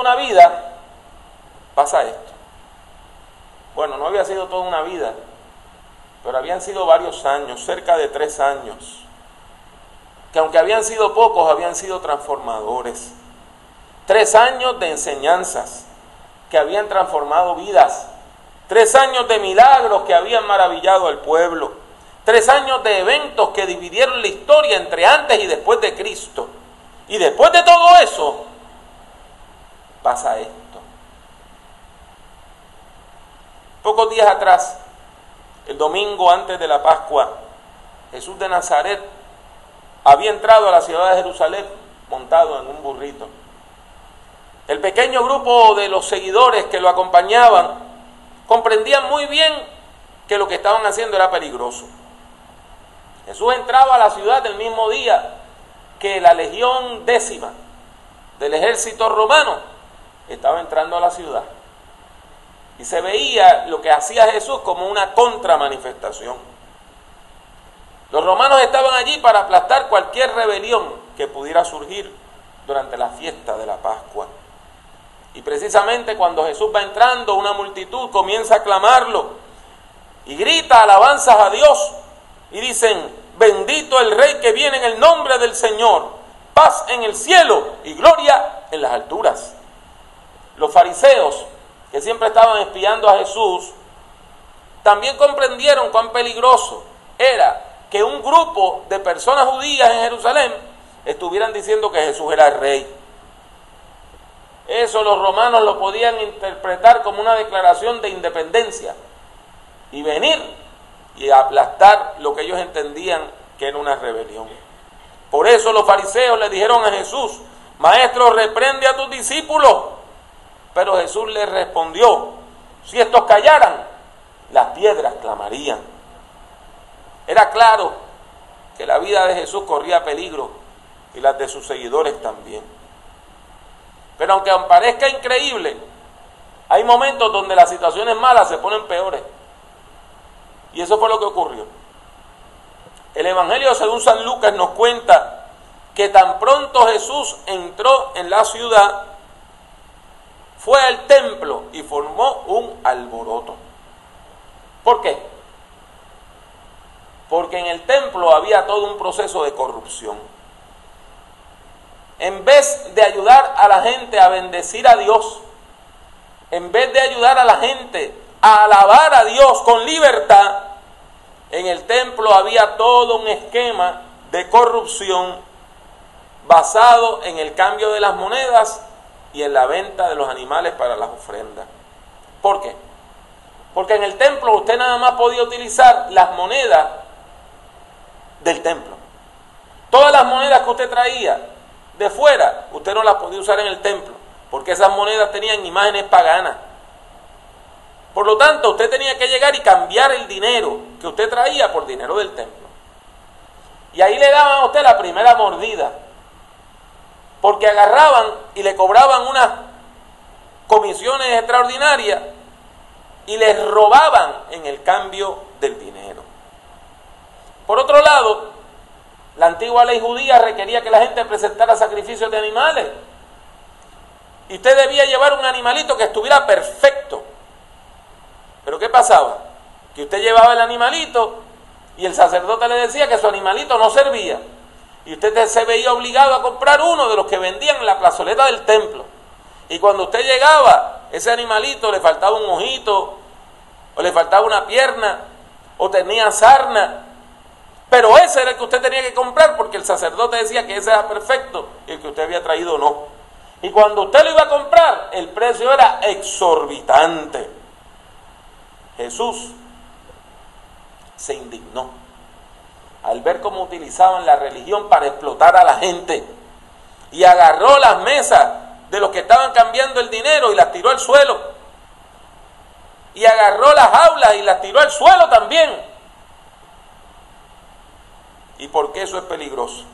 una vida, pasa esto. Bueno, no había sido toda una vida, pero habían sido varios años, cerca de tres años, que aunque habían sido pocos, habían sido transformadores. Tres años de enseñanzas que habían transformado vidas. Tres años de milagros que habían maravillado al pueblo. Tres años de eventos que dividieron la historia entre antes y después de Cristo. Y después de todo eso, pasa esto. Pocos días atrás, el domingo antes de la Pascua, Jesús de Nazaret había entrado a la ciudad de Jerusalén montado en un burrito. El pequeño grupo de los seguidores que lo acompañaban comprendían muy bien que lo que estaban haciendo era peligroso. Jesús entraba a la ciudad el mismo día que la legión décima del ejército romano estaba entrando a la ciudad. Y se veía lo que hacía Jesús como una contramanifestación. Los romanos estaban allí para aplastar cualquier rebelión que pudiera surgir durante la fiesta de la Pascua. Y precisamente cuando Jesús va entrando, una multitud comienza a clamarlo y grita alabanzas a Dios y dicen, bendito el rey que viene en el nombre del Señor, paz en el cielo y gloria en las alturas. Los fariseos que siempre estaban espiando a Jesús, también comprendieron cuán peligroso era que un grupo de personas judías en Jerusalén estuvieran diciendo que Jesús era el rey. Eso los romanos lo podían interpretar como una declaración de independencia y venir y aplastar lo que ellos entendían que era una rebelión. Por eso los fariseos le dijeron a Jesús, Maestro, reprende a tus discípulos pero Jesús le respondió, si estos callaran, las piedras clamarían. Era claro que la vida de Jesús corría peligro y las de sus seguidores también. Pero aunque parezca increíble, hay momentos donde las situaciones malas se ponen peores. Y eso fue lo que ocurrió. El Evangelio según San Lucas nos cuenta que tan pronto Jesús entró en la ciudad, fue al templo y formó un alboroto. ¿Por qué? Porque en el templo había todo un proceso de corrupción. En vez de ayudar a la gente a bendecir a Dios, en vez de ayudar a la gente a alabar a Dios con libertad, en el templo había todo un esquema de corrupción basado en el cambio de las monedas y en la venta de los animales para las ofrendas. ¿Por qué? Porque en el templo usted nada más podía utilizar las monedas del templo. Todas las monedas que usted traía de fuera, usted no las podía usar en el templo, porque esas monedas tenían imágenes paganas. Por lo tanto, usted tenía que llegar y cambiar el dinero que usted traía por dinero del templo. Y ahí le daban a usted la primera mordida porque agarraban y le cobraban unas comisiones extraordinarias y les robaban en el cambio del dinero. Por otro lado, la antigua ley judía requería que la gente presentara sacrificios de animales. Y usted debía llevar un animalito que estuviera perfecto. Pero ¿qué pasaba? Que usted llevaba el animalito y el sacerdote le decía que su animalito no servía y usted se veía obligado a comprar uno de los que vendían en la plazoleta del templo. Y cuando usted llegaba, ese animalito le faltaba un ojito, o le faltaba una pierna, o tenía sarna. Pero ese era el que usted tenía que comprar porque el sacerdote decía que ese era perfecto y el que usted había traído no. Y cuando usted lo iba a comprar, el precio era exorbitante. Jesús se indignó al ver cómo utilizaban la religión para explotar a la gente. Y agarró las mesas de los que estaban cambiando el dinero y las tiró al suelo. Y agarró las aulas y las tiró al suelo también. ¿Y por qué eso es peligroso?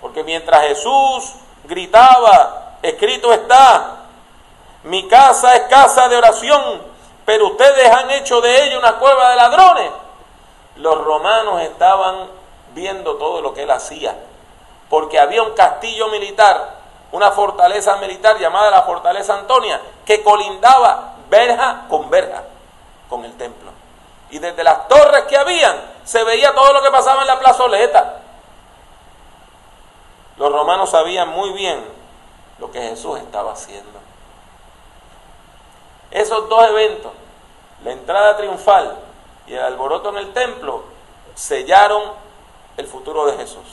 Porque mientras Jesús gritaba, escrito está, mi casa es casa de oración, pero ustedes han hecho de ella una cueva de ladrones los romanos estaban viendo todo lo que él hacía, porque había un castillo militar una fortaleza militar llamada la Fortaleza Antonia, que colindaba verja con verja con el templo. Y desde las torres que habían se veía todo lo que pasaba en la plazoleta. Los romanos sabían muy bien lo que Jesús estaba haciendo. Esos dos eventos, la entrada triunfal y el alboroto en el templo, sellaron el futuro de Jesús.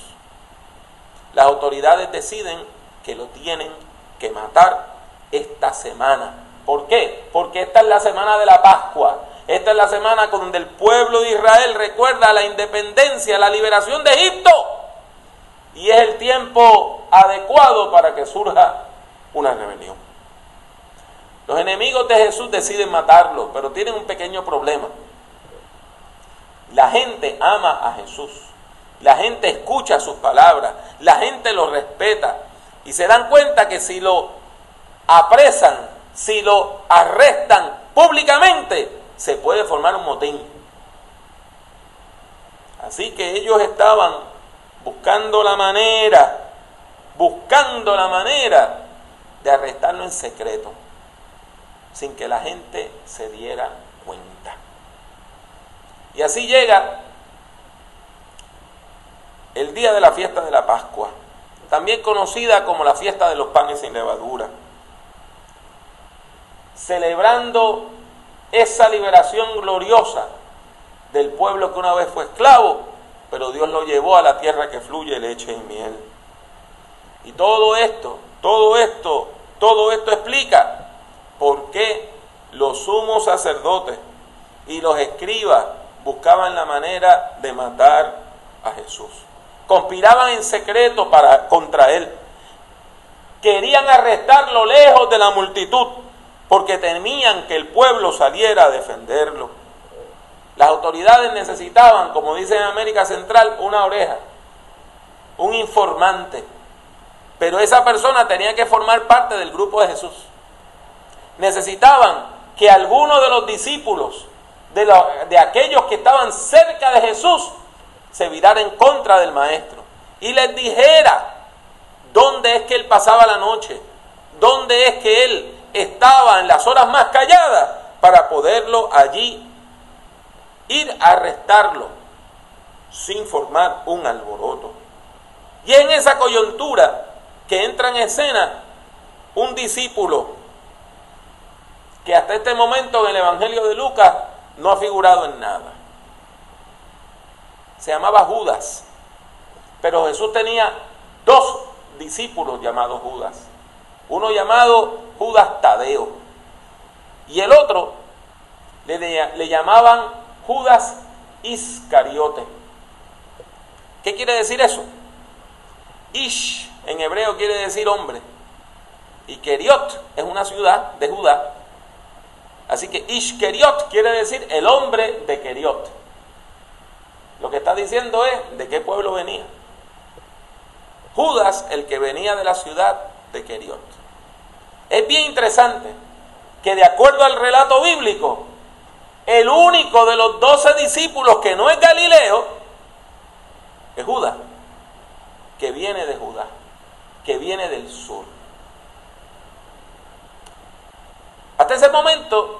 Las autoridades deciden que lo tienen que matar esta semana. ¿Por qué? Porque esta es la semana de la Pascua. Esta es la semana donde el pueblo de Israel recuerda la independencia, la liberación de Egipto. Y es el tiempo adecuado para que surja una rebelión. Los enemigos de Jesús deciden matarlo, pero tienen un pequeño problema. La gente ama a Jesús. La gente escucha sus palabras. La gente lo respeta. Y se dan cuenta que si lo apresan, si lo arrestan públicamente, se puede formar un motín. Así que ellos estaban buscando la manera, buscando la manera de arrestarlo en secreto, sin que la gente se diera cuenta. Y así llega el día de la fiesta de la Pascua también conocida como la fiesta de los panes sin levadura, celebrando esa liberación gloriosa del pueblo que una vez fue esclavo, pero Dios lo llevó a la tierra que fluye leche y miel. Y todo esto, todo esto, todo esto explica por qué los sumos sacerdotes y los escribas buscaban la manera de matar a Jesús conspiraban en secreto para, contra él. Querían arrestarlo lejos de la multitud porque temían que el pueblo saliera a defenderlo. Las autoridades necesitaban, como dice en América Central, una oreja, un informante. Pero esa persona tenía que formar parte del grupo de Jesús. Necesitaban que alguno de los discípulos, de, aquellos que estaban cerca de Jesús, se virara en contra del maestro y les dijera dónde es que él pasaba la noche, dónde es que él estaba en las horas más calladas para poderlo allí ir a arrestarlo sin formar un alboroto. Y en esa coyuntura que entra en escena un discípulo que hasta este momento en el Evangelio de Lucas no ha figurado en nada se llamaba Judas. Pero Jesús tenía dos discípulos llamados Judas. Uno llamado Judas Tadeo. Y el otro le, llamaban Judas Iscariote. ¿Qué quiere decir eso? Ish en hebreo quiere decir hombre. Y Keriot es una ciudad de Judá. Así que Ishkeriot quiere decir el hombre de Keriot. Lo que está diciendo es de qué pueblo venía. Judas, el que venía de la ciudad de Keriot. Es bien interesante que de acuerdo al relato bíblico, el único de los doce discípulos que no es Galileo es Judas, que viene de Judá, que viene del sur. Hasta ese momento,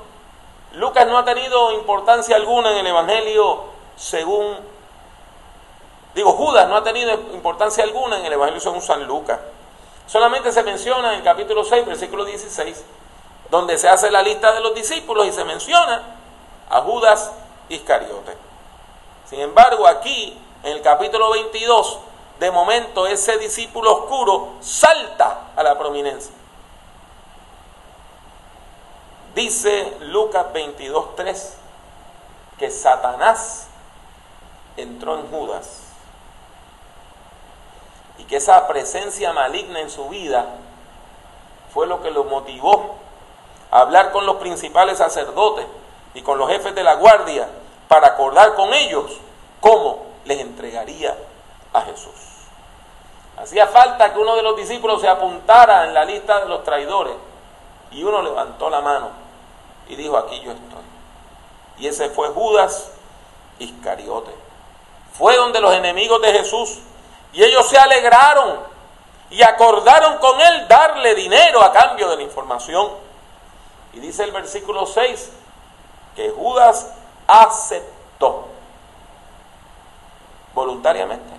Lucas no ha tenido importancia alguna en el Evangelio según Digo, Judas no ha tenido importancia alguna en el Evangelio según San Lucas. Solamente se menciona en el capítulo 6, versículo 16, donde se hace la lista de los discípulos y se menciona a Judas Iscariote. Sin embargo, aquí, en el capítulo 22, de momento ese discípulo oscuro salta a la prominencia. Dice Lucas 22.3 que Satanás entró en Judas y que esa presencia maligna en su vida fue lo que lo motivó a hablar con los principales sacerdotes y con los jefes de la guardia para acordar con ellos cómo les entregaría a Jesús. Hacía falta que uno de los discípulos se apuntara en la lista de los traidores y uno levantó la mano y dijo, aquí yo estoy. Y ese fue Judas Iscariote. Fue donde los enemigos de Jesús y ellos se alegraron y acordaron con él darle dinero a cambio de la información. Y dice el versículo 6 que Judas aceptó voluntariamente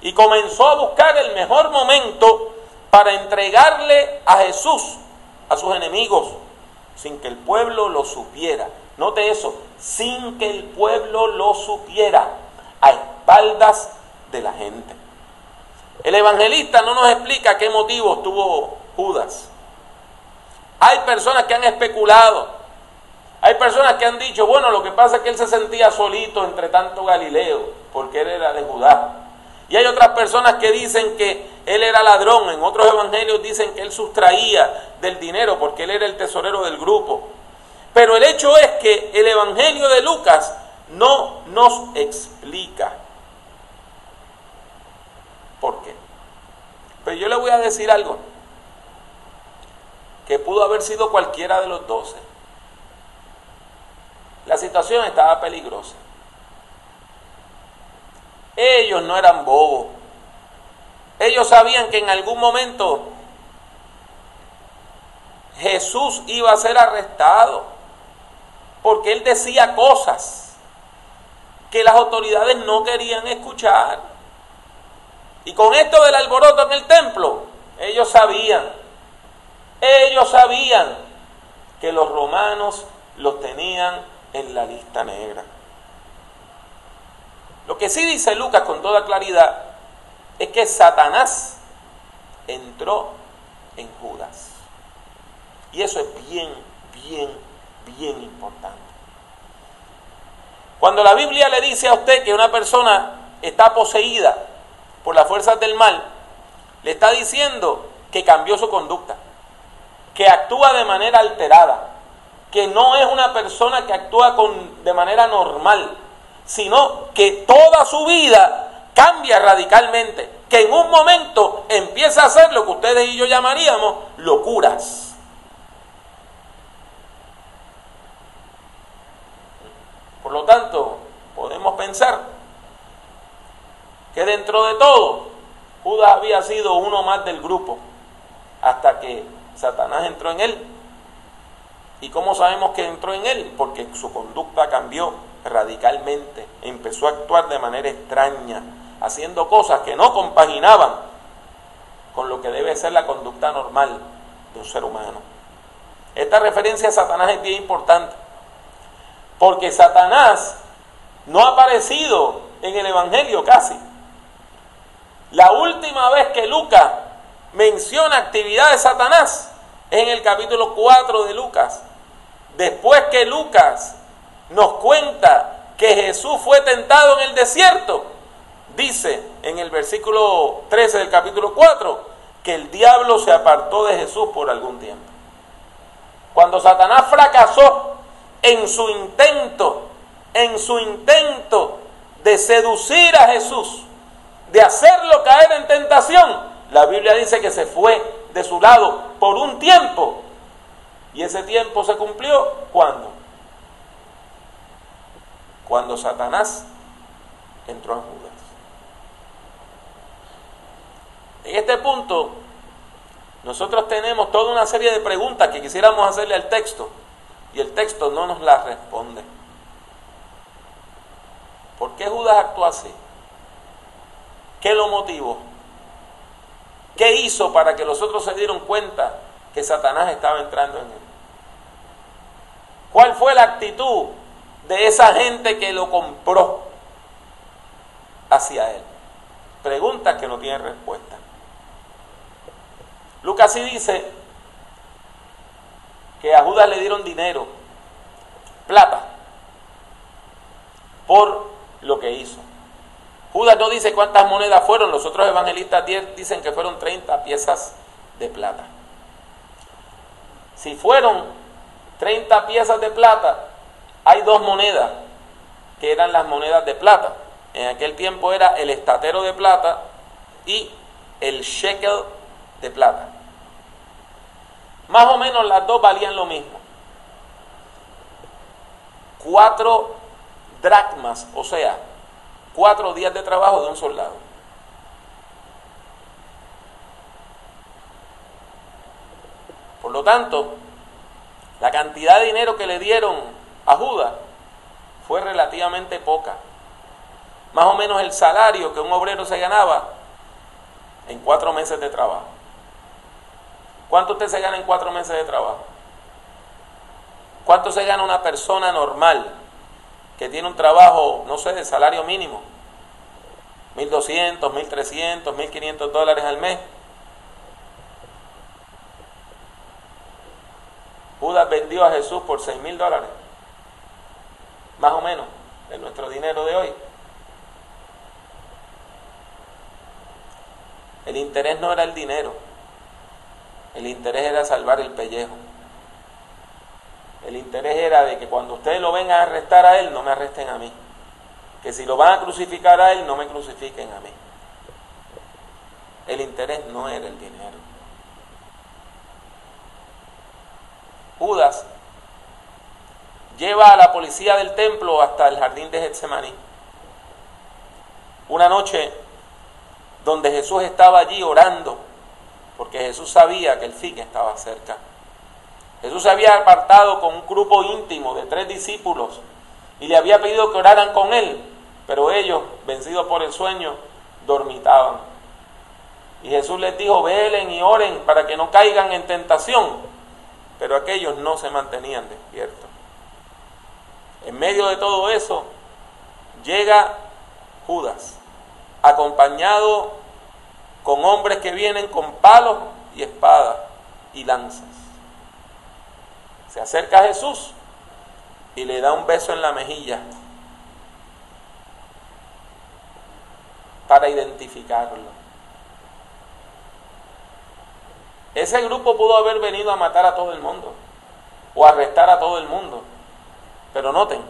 y comenzó a buscar el mejor momento para entregarle a Jesús a sus enemigos sin que el pueblo lo supiera. Note eso, sin que el pueblo lo supiera, a espaldas de la gente. El evangelista no nos explica qué motivos tuvo Judas. Hay personas que han especulado, hay personas que han dicho, bueno, lo que pasa es que él se sentía solito entre tanto Galileo, porque él era de Judá. Y hay otras personas que dicen que él era ladrón, en otros evangelios dicen que él sustraía del dinero porque él era el tesorero del grupo. Pero el hecho es que el evangelio de Lucas no nos explica por qué. Pero yo le voy a decir algo, que pudo haber sido cualquiera de los doce. La situación estaba peligrosa. Ellos no eran bobos. Ellos sabían que en algún momento Jesús iba a ser arrestado porque él decía cosas que las autoridades no querían escuchar. Y con esto del alboroto en el templo, ellos sabían, ellos sabían que los romanos los tenían en la lista negra. Lo que sí dice Lucas con toda claridad es que Satanás entró en Judas. Y eso es bien, bien, bien importante. Cuando la Biblia le dice a usted que una persona está poseída por las fuerzas del mal, le está diciendo que cambió su conducta, que actúa de manera alterada, que no es una persona que actúa con, de manera normal, sino que toda su vida cambia radicalmente, que en un momento empieza a hacer lo que ustedes y yo llamaríamos locuras. Por lo tanto, podemos pensar que dentro de todo, Judas había sido uno más del grupo, hasta que Satanás entró en él. ¿Y cómo sabemos que entró en él? Porque su conducta cambió radicalmente, empezó a actuar de manera extraña, haciendo cosas que no compaginaban con lo que debe ser la conducta normal de un ser humano. Esta referencia a Satanás es bien importante, porque Satanás no ha aparecido en el Evangelio casi. La última vez que Lucas menciona actividad de Satanás es en el capítulo 4 de Lucas. Después que Lucas nos cuenta que Jesús fue tentado en el desierto, dice en el versículo 13 del capítulo 4 que el diablo se apartó de Jesús por algún tiempo. Cuando Satanás fracasó en su intento, en su intento de seducir a Jesús, de hacerlo caer en tentación, la Biblia dice que se fue de su lado por un tiempo. Y ese tiempo se cumplió cuando cuando Satanás entró en Judas. En este punto, nosotros tenemos toda una serie de preguntas que quisiéramos hacerle al texto y el texto no nos las responde. ¿Por qué Judas actuó así? ¿Qué lo motivó? ¿Qué hizo para que los otros se dieron cuenta que Satanás estaba entrando en él? ¿Cuál fue la actitud de esa gente que lo compró hacia él? Preguntas que no tienen respuesta. Lucas sí dice que a Judas le dieron dinero, plata, por lo que hizo. Judas no dice cuántas monedas fueron, los otros evangelistas dicen que fueron 30 piezas de plata. Si fueron 30 piezas de plata, hay dos monedas que eran las monedas de plata. En aquel tiempo era el estatero de plata y el shekel de plata. Más o menos las dos valían lo mismo. Cuatro dracmas, o sea, cuatro días de trabajo de un soldado. Por lo tanto, la cantidad de dinero que le dieron a Judas fue relativamente poca. Más o menos el salario que un obrero se ganaba en cuatro meses de trabajo. ¿Cuánto usted se gana en cuatro meses de trabajo? ¿Cuánto se gana una persona normal que tiene un trabajo, no sé, de salario mínimo? 1.200, 1.300, 1.500 dólares al mes. Judas vendió a Jesús por 6.000 dólares, más o menos, de nuestro dinero de hoy. El interés no era el dinero, el interés era salvar el pellejo. El interés era de que cuando ustedes lo vengan a arrestar a él, no me arresten a mí. Que si lo van a crucificar a él, no me crucifiquen a mí. El interés no era el dinero. Judas lleva a la policía del templo hasta el jardín de Getsemaní. Una noche donde Jesús estaba allí orando, porque Jesús sabía que el fin estaba cerca. Jesús se había apartado con un grupo íntimo de tres discípulos y le había pedido que oraran con él, pero ellos, vencidos por el sueño, dormitaban. Y Jesús les dijo, velen y oren para que no caigan en tentación, pero aquellos no se mantenían despiertos. En medio de todo eso, llega Judas, acompañado con hombres que vienen con palos y espadas y lanzas. Se acerca a Jesús y le da un beso en la mejilla para identificarlo. Ese grupo pudo haber venido a matar a todo el mundo o arrestar a todo el mundo. Pero noten,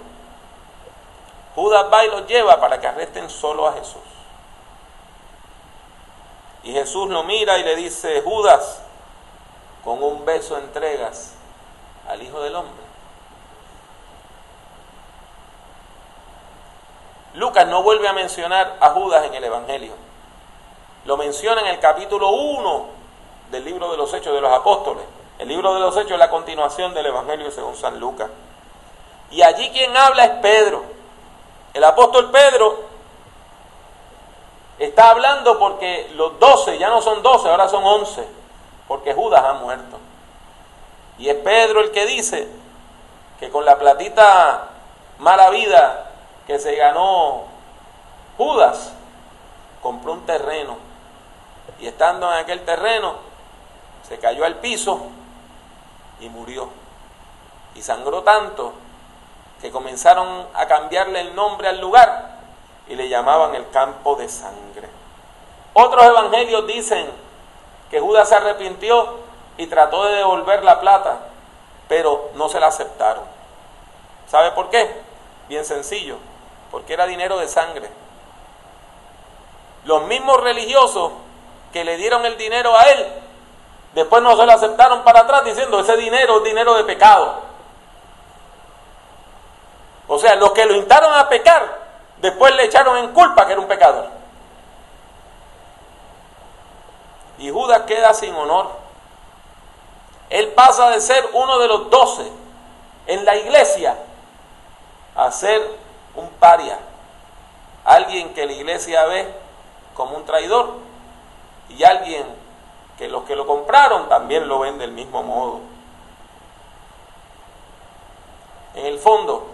Judas va y los lleva para que arresten solo a Jesús. Y Jesús lo mira y le dice, Judas, con un beso entregas al Hijo del Hombre. Lucas no vuelve a mencionar a Judas en el Evangelio. Lo menciona en el capítulo 1 del libro de los Hechos de los Apóstoles. El libro de los Hechos es la continuación del Evangelio según San Lucas. Y allí quien habla es Pedro. El apóstol Pedro está hablando porque los doce ya no son doce, ahora son once, porque Judas ha muerto. Y es Pedro el que dice que con la platita mala vida que se ganó Judas, compró un terreno. Y estando en aquel terreno, se cayó al piso y murió. Y sangró tanto que comenzaron a cambiarle el nombre al lugar y le llamaban el campo de sangre. Otros evangelios dicen que Judas se arrepintió y trató de devolver la plata, pero no se la aceptaron. ¿Sabe por qué? Bien sencillo, porque era dinero de sangre. Los mismos religiosos que le dieron el dinero a él, después no se lo aceptaron para atrás diciendo ese dinero es dinero de pecado. O sea, los que lo instaron a pecar, después le echaron en culpa que era un pecador. Y Judas queda sin honor. Él pasa de ser uno de los doce en la iglesia a ser un paria, alguien que la iglesia ve como un traidor y alguien que los que lo compraron también lo ven del mismo modo. En el fondo,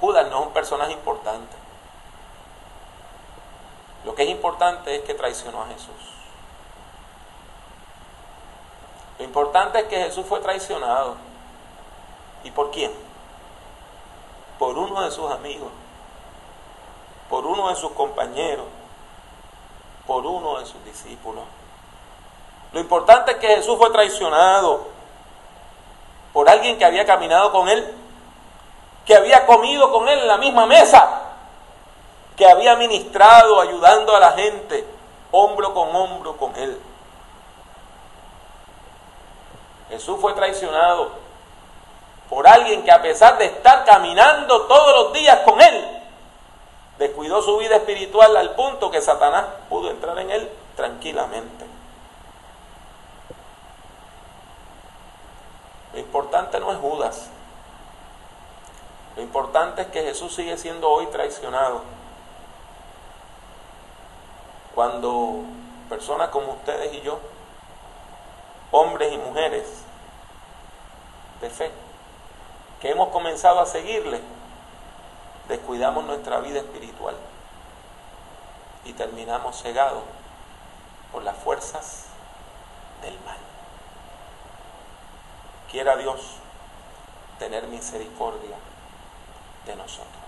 Judas no es un personaje importante. Lo que es importante es que traicionó a Jesús. Lo importante es que Jesús fue traicionado. ¿Y por quién? Por uno de sus amigos, por uno de sus compañeros, por uno de sus discípulos. Lo importante es que Jesús fue traicionado por alguien que había caminado con él, que había comido con él en la misma mesa, que había ministrado, ayudando a la gente, hombro con hombro con él. Jesús fue traicionado por alguien que a pesar de estar caminando todos los días con él, descuidó su vida espiritual al punto que Satanás pudo entrar en él tranquilamente. Lo importante no es Judas, lo importante es que Jesús sigue siendo hoy traicionado. Cuando personas como ustedes y yo, hombres y mujeres de fe, que hemos comenzado a seguirle, descuidamos nuestra vida espiritual y terminamos cegados por las fuerzas del mal. Quiera Dios tener misericordia de nosotros.